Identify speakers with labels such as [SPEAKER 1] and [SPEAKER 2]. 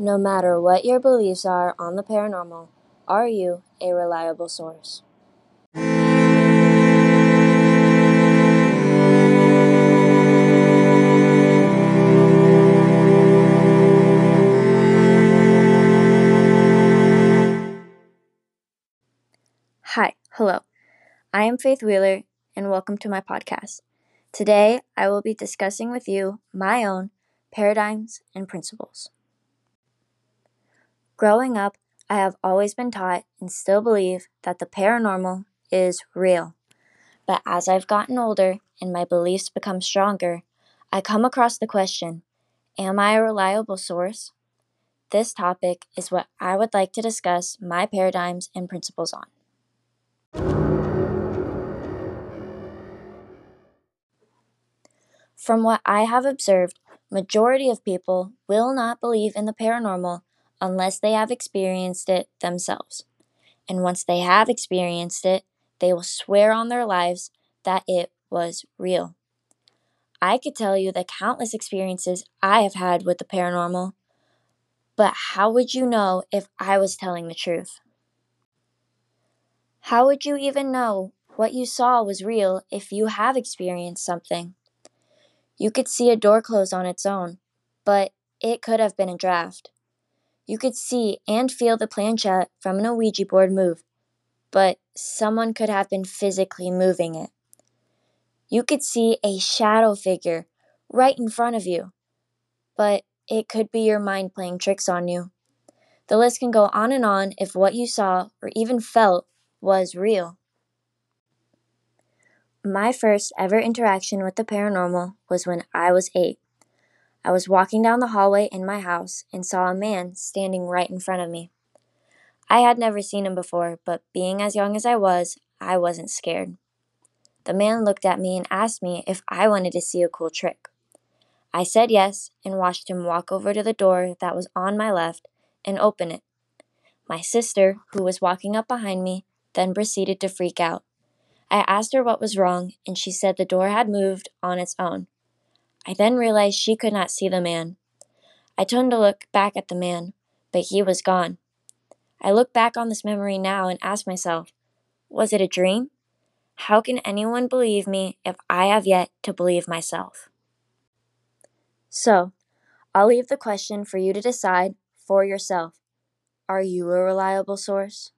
[SPEAKER 1] No matter what your beliefs are on the paranormal, are you a reliable source?
[SPEAKER 2] Hi, hello. I am Faith Wheeler, and welcome to my podcast. Today, I will be discussing with you my own paradigms and principles. Growing up, I have always been taught and still believe that the paranormal is real. But as I've gotten older and my beliefs become stronger, I come across the question Am I a reliable source? This topic is what I would like to discuss my paradigms and principles on. From what I have observed, majority of people will not believe in the paranormal unless they have experienced it themselves. And once they have experienced it, they will swear on their lives that it was real. I could tell you the countless experiences I have had with the paranormal, but how would you know if I was telling the truth? How would you even know what you saw was real if you have experienced something? You could see a door close on its own, but it could have been a draft. You could see and feel the planchette from an Ouija board move, but someone could have been physically moving it. You could see a shadow figure right in front of you, but it could be your mind playing tricks on you. The list can go on and on if what you saw or even felt was real. My first ever interaction with the paranormal was when I was eight. I was walking down the hallway in my house and saw a man standing right in front of me. I had never seen him before, but being as young as I was, I wasn't scared. The man looked at me and asked me if I wanted to see a cool trick. I said yes and watched him walk over to the door that was on my left and open it. My sister, who was walking up behind me, then proceeded to freak out. I asked her what was wrong, and she said the door had moved on its own. I then realized she could not see the man. I turned to look back at the man, but he was gone. I look back on this memory now and ask myself, was it a dream? How can anyone believe me if I have yet to believe myself? So, I'll leave the question for you to decide for yourself. Are you a reliable source?